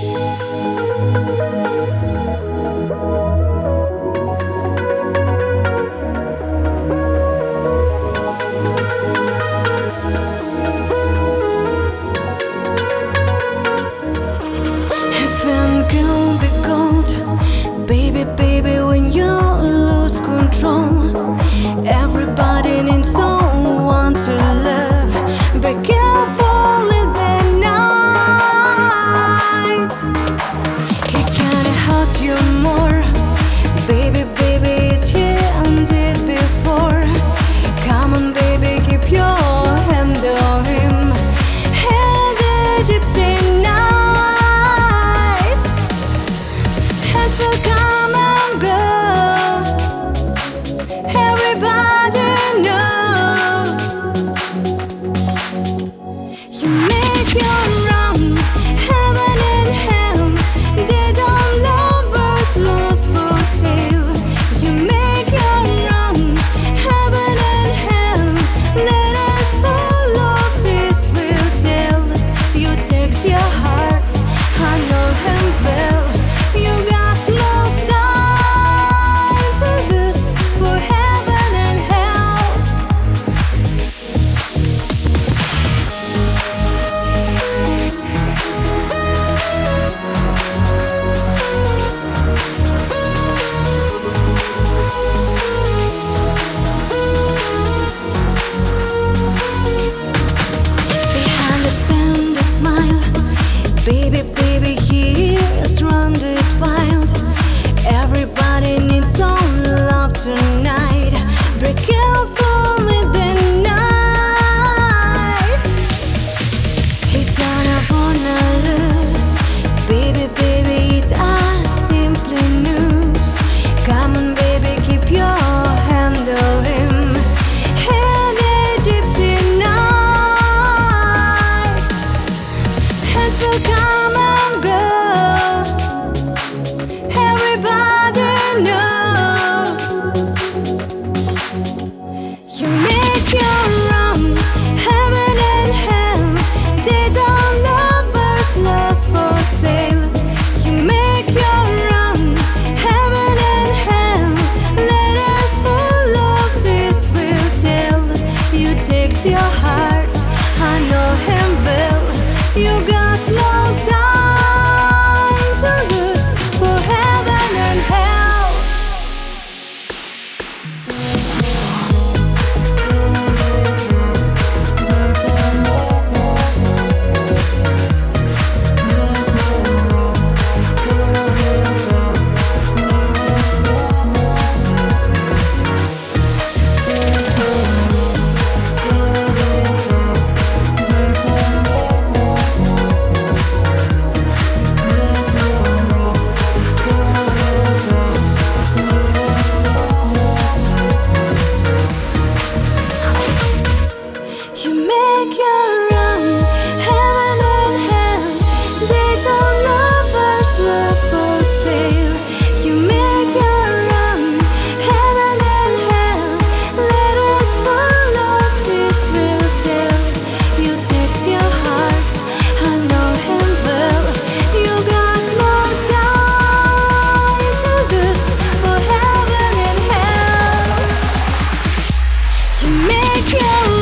Heaven gypsy baby, Thank you